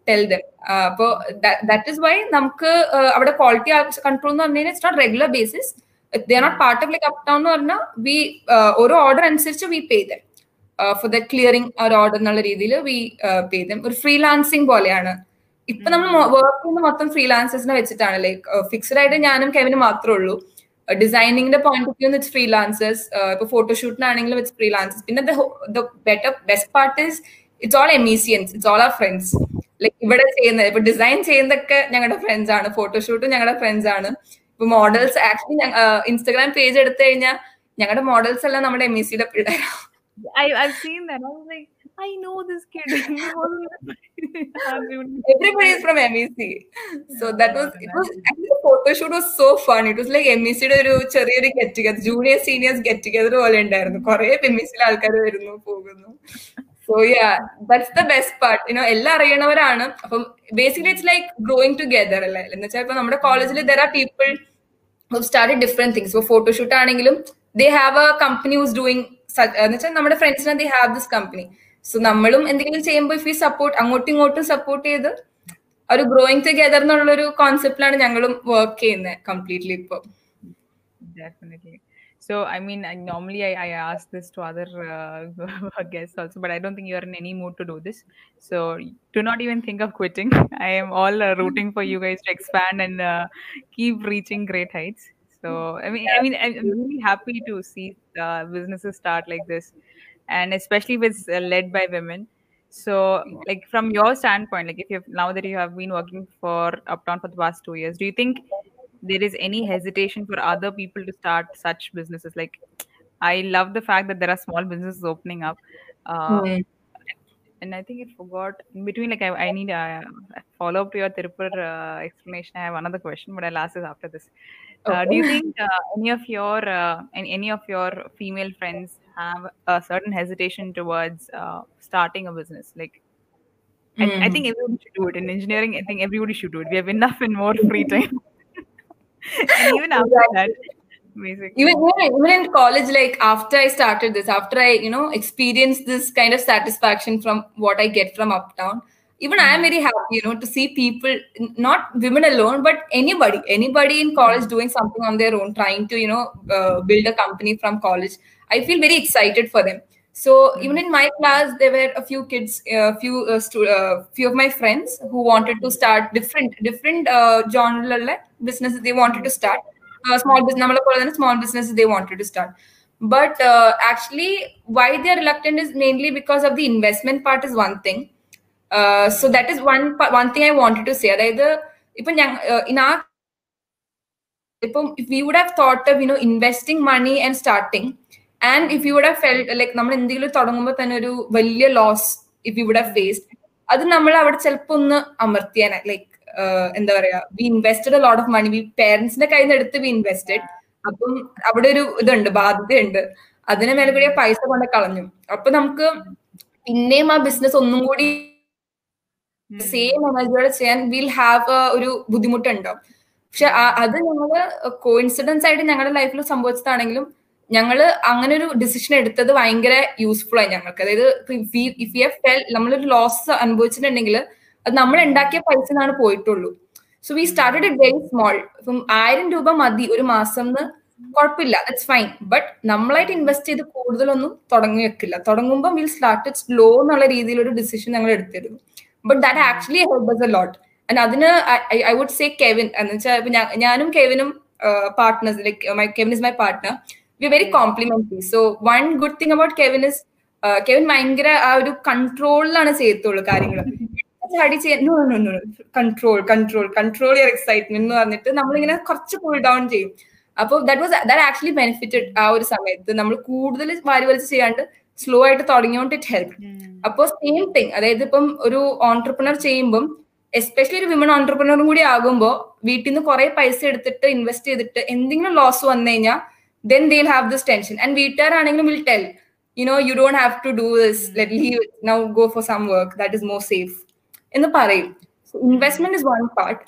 ടെൽ ദം അപ്പോ ദാറ്റ് ഇസ് വൈ നമുക്ക് അവിടെ ക്വാളിറ്റി കൺട്രോൾ എന്ന് പറഞ്ഞു കഴിഞ്ഞാൽ it's not regular basis they are not part of like up town എന്ന് പറഞ്ഞാൽ വി ഓരോ ഓർഡർ അനുസരിച്ച് we pay them for the clearing ഒരു ഓർഡർ എന്നുള്ള രീതിയിൽ വി പേ ദം ഒരു ഫ്രീലാൻസിങ് പോലെയാണ്. ഇപ്പൊ നമ്മൾ വർക്ക് ചെയ്യുന്ന മൊത്തം ഫ്രീലാൻസേഴ്സിനെ വെച്ചിട്ടാണ്. ലൈക്ക് ഫിക്സ്ഡ് ആയിട്ട് ഞാനും കെവിനും മാത്രമേ ഉള്ളൂ. ഡിസൈനിങ്ങിന്റെ point of view it's freelancers ഇപ്പൊ ഫോട്ടോഷൂട്ടിനാണെങ്കിലും വെച്ച് ഫ്രീലാൻസേഴ്സ് പിന്നെ the better best part is it's all MECians it's all our friends like ഇവിടെ ചെയ്യുന്നത് ഇപ്പൊ ഡിസൈൻ ചെയ്യുന്നതൊക്കെ ഞങ്ങളുടെ ഫ്രണ്ട്സ് ആണ്. ഫോട്ടോഷൂട്ടും ഞങ്ങളുടെ ഫ്രണ്ട്സ് ആണ്. ഇപ്പൊ മോഡൽസ് ആക്ച്വലി ഇൻസ്റ്റാഗ്രാം പേജ് എടുത്തു കഴിഞ്ഞാൽ ഞങ്ങളുടെ മോഡൽസ് എല്ലാം നമ്മുടെ എം ഇ സിയുടെ പിള്ളേരാണ് I, know this kid. Everybody is from MEC. So that was it was actually the photo shoot was so fun. It was like MEC യുടെ ഒരു ചെറിയൊരു get together junior seniors get together പോലെ ഉണ്ടായിരുന്നു. കുറെ എംഇസിയിലെ ആൾക്കാർ വരുന്നു പോകുന്നു. So yeah that's the best part you know എല്ലാം അറിയണവരാണ്. അപ്പം basically it's like growing together അല്ലേ? എന്ന് വെച്ചാൽ ഇപ്പൊ നമ്മുടെ കോളേജിൽ there are people who started different things ഇപ്പൊ ഫോട്ടോഷൂട്ട് ആണെങ്കിലും they have a company who's doing എന്ന് വെച്ചാൽ നമ്മുടെ ഫ്രണ്ട്സിനെ they have this company so നമ്മളും എന്തെങ്കിലും ചെയ്യുമ്പോൾ ഇഫ് യു സപ്പോർട്ട് അങ്ങോട്ടും ഇങ്ങോട്ടും സപ്പോർട്ട് ചെയ്ത് ഒരു ഗ്രോയിങ് ടുഗെദർ എന്നുള്ള ഒരു കോൺസെപ്റ്റിലാണ് ഞങ്ങളും വർക്ക് ചെയ്യുന്നത് കംപ്ലീറ്റ്ലി ഇപ്പൊ Definitely. So, I mean, I, normally I, I ask this to other uh, guests also, but I don't think you are in any mood to do this. So, do not even think of quitting. I am all uh, rooting for you guys to expand and uh, keep reaching great heights. So, I mean, I mean, I'm really happy to see uh, businesses start like this, and especially if it's uh, led by women. So, like from your standpoint, like if you now that you have been working for Uptown for the past two years, do you think there is any hesitation for other people to start such businesses? Like, I love the fact that there are small businesses opening up. Uh, Mm. and I think I forgot in between. Like I, I need a, follow up to your Tirupur uh, explanation. I have another question, but I'll ask this after this. Uh, do you think uh, any of your uh, and any of your female friends have a certain hesitation towards uh, starting a business? Like I, I Mm. think everyone should do it. In engineering, I think everybody should do it. We have enough and more free time. and even after that, basically. even, even even in college like after i started this after i you know experienced this kind of satisfaction from what i get from uptown even i am very happy you know to see people not women alone but anybody anybody in college doing something on their own trying to you know uh, build a company from college i feel very excited for them so even in my class there were a few kids a few uh, stu- uh, few of my friends who wanted to start different different uh, genre businesses they wanted to start uh, small business നമ്മളെ പോലെ തന്നെ small businesses they wanted to start but uh, actually why they are reluctant is mainly because of the investment part is one thing uh, so that is one pa- one thing i wanted to say അതായത് ഇപ്പൊ ഞങ്ങ uh, in our ഇപ്പം if we would have thought of you know investing money and Starting if if would have felt like നമ്മൾ എന്തെങ്കിലും തുടങ്ങുമ്പോൾ തന്നെ ഒരു വലിയ loss if you would have faced അത് നമ്മൾ അവിടെ ചിലപ്പോൾ ഒന്ന് അമർത്തിയാണ് ലൈക്ക് എന്താ പറയാ we invested lot of money we പേരൻസിന്റെ കയ്യിൽ നിന്ന് എടുത്ത് വി ഇൻവെസ്റ്റഡ് അപ്പം അവിടെ ഒരു ഇതുണ്ട് ബാധ്യതയുണ്ട്. അതിനെ മേലെ കൂടി പൈസ കൊണ്ട് കളഞ്ഞു. അപ്പൊ നമുക്ക് പിന്നെയും ആ ബിസിനസ് ഒന്നും കൂടി സെയിം എനർജിയോടെ ചെയ്യാൻ വിൽ ഹാവ് ഒരു ബുദ്ധിമുട്ടുണ്ടാവും പക്ഷെ അത് ഞങ്ങൾ കോയിൻസിഡൻസ് ആയിട്ട് ഞങ്ങളുടെ ലൈഫിൽ സംഭവിച്ചതാണെങ്കിലും ഞങ്ങൾ അങ്ങനെ ഒരു ഡിസിഷൻ എടുത്തത് ഭയങ്കര യൂസ്ഫുൾ ആയി ഞങ്ങൾക്ക്. അതായത് ഇഫ് യു ഫെൽ നമ്മളൊരു ലോസ് അനുഭവിച്ചിട്ടുണ്ടെങ്കിൽ അത് നമ്മൾ ഉണ്ടാക്കിയ പൈസ എന്നാണ് പോയിട്ടുള്ളൂ. So we started a very small ഇപ്പം ആയിരം രൂപ മതി ഒരു മാസം എന്ന് കുഴപ്പമില്ല. ദറ്റ്സ് ഫൈൻ ബട്ട് നമ്മളായിട്ട് ഇൻവെസ്റ്റ് ചെയ്ത് കൂടുതലൊന്നും തുടങ്ങി വെക്കില്ല. തുടങ്ങുമ്പോൾ വിൽ സ്റ്റാർട്ട് സ്ലോ എന്നുള്ള രീതിയിലൊരു ഡിസിഷൻ ഞങ്ങൾ എടുത്തിരുന്നു. But that actually help us a lot and അതിന് ഐ വുഡ് സേ കെവിൻ എന്ന് വെച്ചാൽ ഞാനും കെവിനും partners like my Kevin is my partner we very complementary so one good thing about Kevin is Kevin ഭയങ്കര ആ ഒരു കൺട്രോളിലാണ് ചെയ്യത്തുള്ളൂ കാര്യങ്ങൾ ചാടി ചെയ്യാൻ no no no control control control your excitement എന്ന് പറഞ്ഞിട്ട് നമ്മളിങ്ങനെ കുറച്ച് കൂൾ ഡൗൺ ചെയ്യും. അപ്പോൾ that was that actually benefited ആ ഒരു സമയത്ത്. നമ്മൾ കൂടുതൽ വാരി വലിച്ച് ചെയ്യാണ്ട് സ്ലോ ആയിട്ട് തുടങ്ങിയോണ്ട് ഇറ്റ് ഹെൽപ്പ് അപ്പോൾ സെയിം തിങ് അതായത് ഇപ്പം ഒരു ഓൺടർപ്രണർ ചെയ്യുമ്പം എസ്പെഷ്യലി ഒരു വിമൺ ഓൺടർപ്രണറും കൂടി ആകുമ്പോൾ വീട്ടിൽ നിന്ന് കുറെ പൈസ എടുത്തിട്ട് ഇൻവെസ്റ്റ് ചെയ്തിട്ട് എന്തെങ്കിലും ലോസ് വന്നു കഴിഞ്ഞാൽ then they have this tension and വീട്ടുകാരാണെങ്കിലും will tell you know U don't have to do this let leave now go for some work that is more safe എന്ന് പറയും ഇൻവെസ്റ്റ്മെന്റ് ഇസ് വൺ പാർട്ട്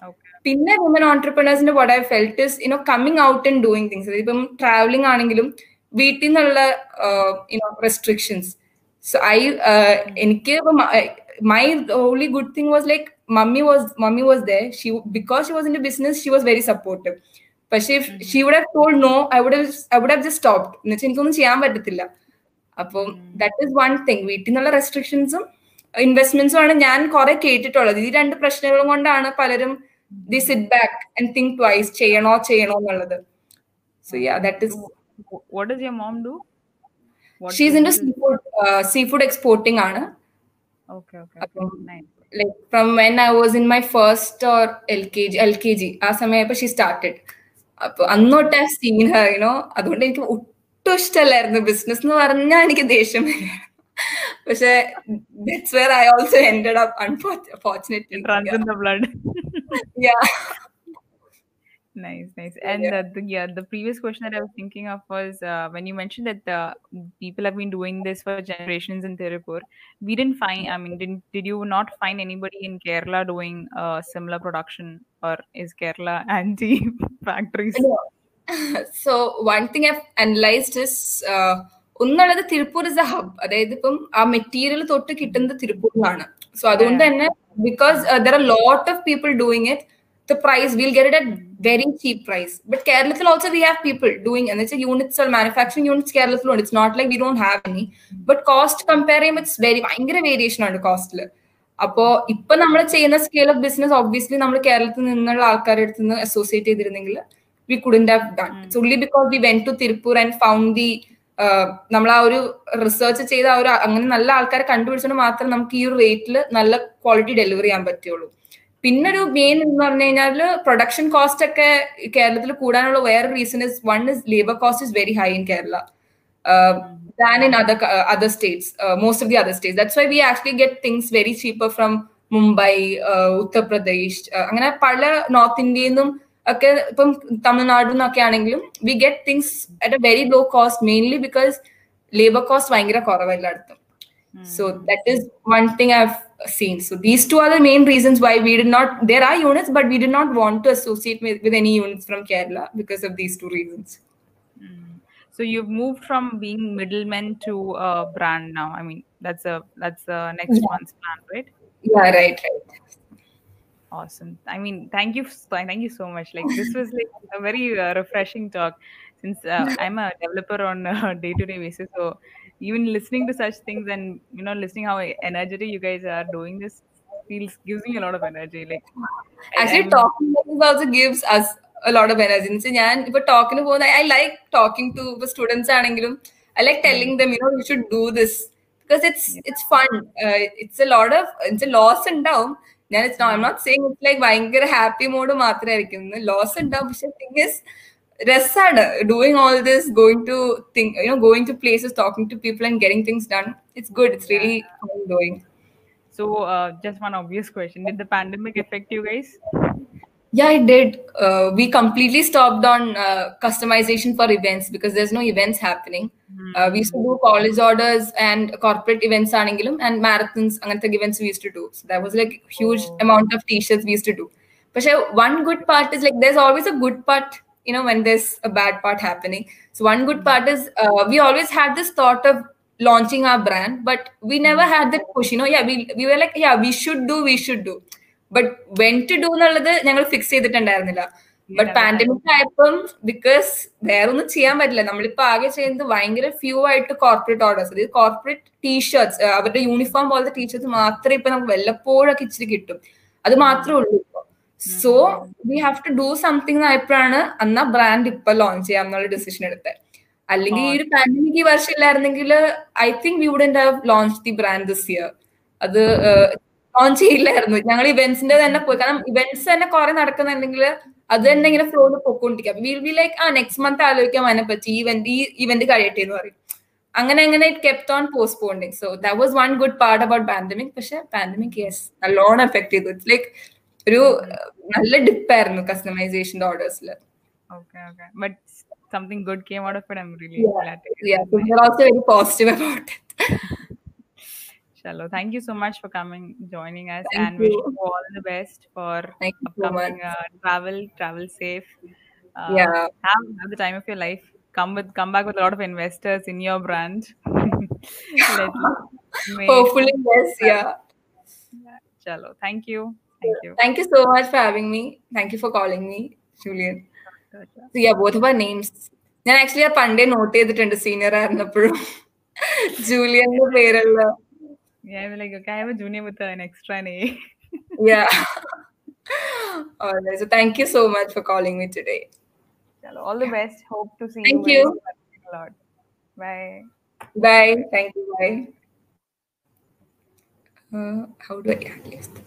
പിന്നെ woman ഓൺടർപ്രണേഴ്സിന്റെ what I felt is you know coming out and doing things ഇപ്പം travelling ആണെങ്കിലും വീട്ടിൽ നിന്നുള്ള you know restrictions so I എനിക്ക് my only good thing was like mummy was mummy was they Xi because she was in business she was very supportive പക്ഷേ she would have told no I would I would have just stopped എന്ന് വെച്ചാൽ എനിക്കൊന്നും ചെയ്യാൻ പറ്റത്തില്ല. അപ്പം that is one thing വീട്ടിൽ നിന്നുള്ള റെസ്ട്രിക്ഷൻസും ഇൻവെസ്റ്റ്മെന്റ്സും ആണ് ഞാൻ കുറെ കേട്ടിട്ടുള്ളത്. ഈ രണ്ട് പ്രശ്നങ്ങളും കൊണ്ടാണ് പലരും they sit back and think twice ചെയ്യണോ ചെയ്യണോ എന്നുള്ളത്. So yeah that is does your mom do? What she's in sea is- food seafood exporting ആണ്. Like from when I was in my first or L K G L K G ആ സമയം she started അപ്പൊ അന്നോട്ട് I seen her you know അതുകൊണ്ട് എനിക്ക് ഒട്ടും ഇഷ്ടമല്ലായിരുന്നു. Business എന്ന് പറഞ്ഞാൽ എനിക്ക് ദേഷ്യം വരും. പക്ഷെ that's where I also ended up unfortunately It runs Nice, nice. So, And yeah. uh, the yeah, the previous question that I was thinking of was uh, when you mentioned that uh, people have been doing this for generations in Tirupur. We didn't find. I mean, didn't did you not find anybody in Kerala doing uh, similar production, or is Kerala anti factories? No. so one thing I've analyzed is uh, ഒന്നുള്ളത് Tiruppur is A hub അതായത് ഇപ്പം ആ material തൊട്ട് കിട്ടുന്നത് തിരുപ്പൂരിലാണ് so അതുകൊണ്ട് തന്നെ because there are lot of people doing it The it at very cheap price. But kerala also we have people doing and it's a units or manufacturing units kerala alone. It's not like we don't have any. But cost compare ചെയ്യുമ്പോൾ it's very ഭയങ്കര variation ആണ് കോസ്റ്റിൽ അപ്പോ ഇപ്പൊ നമ്മൾ ചെയ്യുന്ന scale of business obviously നമ്മൾ കേരളത്തിൽ നിന്നുള്ള ആൾക്കാരുടെ അടുത്ത് നിന്ന് അസോസിയേറ്റ് ചെയ്തിരുന്നെങ്കിൽ we couldn't have done it's only because we went to Tiruppur and found the നമ്മൾ ആ ഒരു റിസർച്ച് ചെയ്ത ആ ഒരു അങ്ങനെ നല്ല ആൾക്കാരെ കണ്ടുപിടിച്ചുകൊണ്ട് മാത്രം നമുക്ക് ഈ ഒരു റേറ്റിൽ നല്ല ക്വാളിറ്റി ഡെലിവറി ചെയ്യാൻ പറ്റുള്ളൂ. പിന്നെ ഒരു മെയിൻ എന്ന് പറഞ്ഞു കഴിഞ്ഞാൽ പ്രൊഡക്ഷൻ കോസ്റ്റ് ഒക്കെ കേരളത്തിൽ കൂടാനുള്ള വേറെ reason is one is labour cost is very high in Kerala than in other uh, other states, uh, most of the other states. That's why we actually get things very cheaper from Mumbai, uh, Uttar Pradesh. അങ്ങനെ പല north ഇന്ത്യയിൽ നിന്നും ഒക്കെ ഇപ്പം തമിഴ്നാട്ടിൽ നിന്നൊക്കെ ആണെങ്കിലും we get things at a very low cost mainly because labour cost ഭയങ്കര കുറവ് എല്ലായിടത്തും so that is one thing I seen. So these two are the main reasons why we did not. There are units, but we did not want to associate with, with any units from Kerala because of these two reasons. So you've moved from being middlemen to a brand now. I mean, that's a that's the next Yeah. month's plan, right? Yeah, right, right. Awesome. I mean, thank you, thank you so much. Like this was like a very uh, refreshing talk. Since uh, I'm a developer on a day-to-day basis, so even listening to such things and you know listening how energetic you guys are doing this feels gives me a lot of energy. Like I- Actually, I'm- talking like this also gives us a lot of energy. So, ഞാൻ ഇപ്പൊ ടോക്കിന് പോകുന്ന I like talking to ഇപ്പൊ students ആണെങ്കിലും I like telling them you know you should do this because it's it's fun it's A lot of its loss ഉണ്ടാവും ഞാൻ it's I not saying it's like ഭയങ്കര happy mode മാത്രമായിരിക്കും loss ഉണ്ടാവും പക്ഷെ thing is Resada, uh, doing all this, going to think, you know, going to places, talking to people, and getting things done. It's good. It's really fun doing. So, uh, just one obvious question: Did the pandemic affect you guys? Yeah, it did. Uh, we completely stopped on uh, customization for events because there's no events happening. Mm-hmm. we used to do hmm. college orders and corporate events and marathons and events we used to do. So that was like huge oh. amount of t-shirts we used to do. But one good part is like there's always a good part you know, when there's a bad part happening. So one good part is uh, we always had this thought of launching our brand, but we never had that push. You know, yeah, we we were like, yeah, we should do, we should do. But when to do എന്നുള്ളത് ഞങ്ങൾ fix ചെയ്തിട്ടുണ്ടായിരുന്നില്ല. But pandemic ആയപ്പം because വേറെ ഒന്നും ചെയ്യാൻ പറ്റില്ല. നമ്മളിപ്പോ ആകെ ചെയ്യുന്നത് ഭയങ്കര ഫ്യൂ ആയിട്ട് കോർപ്പറേറ്റ് ഓർഡേഴ്സ് അതായത് കോർപ്പറേറ്റ് ടീഷർട്സ് അവരുടെ യൂണിഫോം പോലത്തെ ടീഷർട്സ് മാത്രമേ ഇപ്പൊ നമുക്ക് വല്ലപ്പോഴൊക്കെ ഇച്ചിരി കിട്ടും. അത് മാത്രമേ ഉള്ളൂ. So we have to do something ആയപ്പോഴാണ് അന്ന് ആ ബ്രാൻഡ് ഇപ്പൊ ലോഞ്ച് ചെയ്യാം എന്നുള്ള ഡിസിഷൻ എടുത്തത്. അല്ലെങ്കിൽ ഈ ഒരു പാൻഡമിക് ഈ വർഷം ഇല്ലായിരുന്നെങ്കിൽ I think we wouldn't have launch the brand this year അത് ലോഞ്ച് ചെയ്യില്ലായിരുന്നു. ഞങ്ങൾ ഇവന്റ്സിന്റെ തന്നെ പോയി. കാരണം ഇവന്റ്സ് തന്നെ കുറെ നടക്കുന്നുണ്ടെങ്കിൽ അത് തന്നെ ഇങ്ങനെ ഫ്ലോയിൽ പൊക്കോണ്ടിരിക്കാം. വിൽ ബി ലൈക്ക് ആ നെക്സ്റ്റ് മന്ത് ആലോചിക്കാം അതിനെ പറ്റി ഇവന്റ് ഈ ഇവന്റ് കഴിയട്ടെ എന്ന് പറയും. അങ്ങനെ അങ്ങനെ it kept on postponing so that was one good part about pandemic പക്ഷെ പാൻഡമിക് യെസ് നല്ലോണം എഫക്ട് ചെയ്തു. ഇറ്റ്സ് ലൈക്ക് ഒരു നല്ല ഡിപ്പായിരുന്നു കസ്റ്റമൈസേഷന്റെ ഓർഡേഴ്സിൽ Okay, okay. But something good came out of it. I'm really Yeah. glad to hear. Yeah, so we're also very positive about it. Shallow. Thank you so much for coming, joining us, Thank and wish you. you all the best for Thank you so upcoming much. uh, travel. Travel safe. Uh, Yeah. Have, have the time of your life. Come with, come back with a lot of investors in your brand. Let, may- Hopefully, yes, yeah. Shallow. Thank you. Thank you. Thank you so much for having me. Thank you for calling me, Julian. So yeah, both of our names. ഞാൻ actually ആ പണ്ടേ not ചെയ്തിട്ടുണ്ട് senior ആയിരുന്നപ്പോഴും ജൂലിയന്റെ പേരുള്ള Yeah, I'm like, okay, I have a junior with an extra name. yeah Alright, so thank you so much for calling me today Shallow. All the best. Hope to see Thank you. you. very soon. A lot. Bye. bye thank you bye uh, how do i add this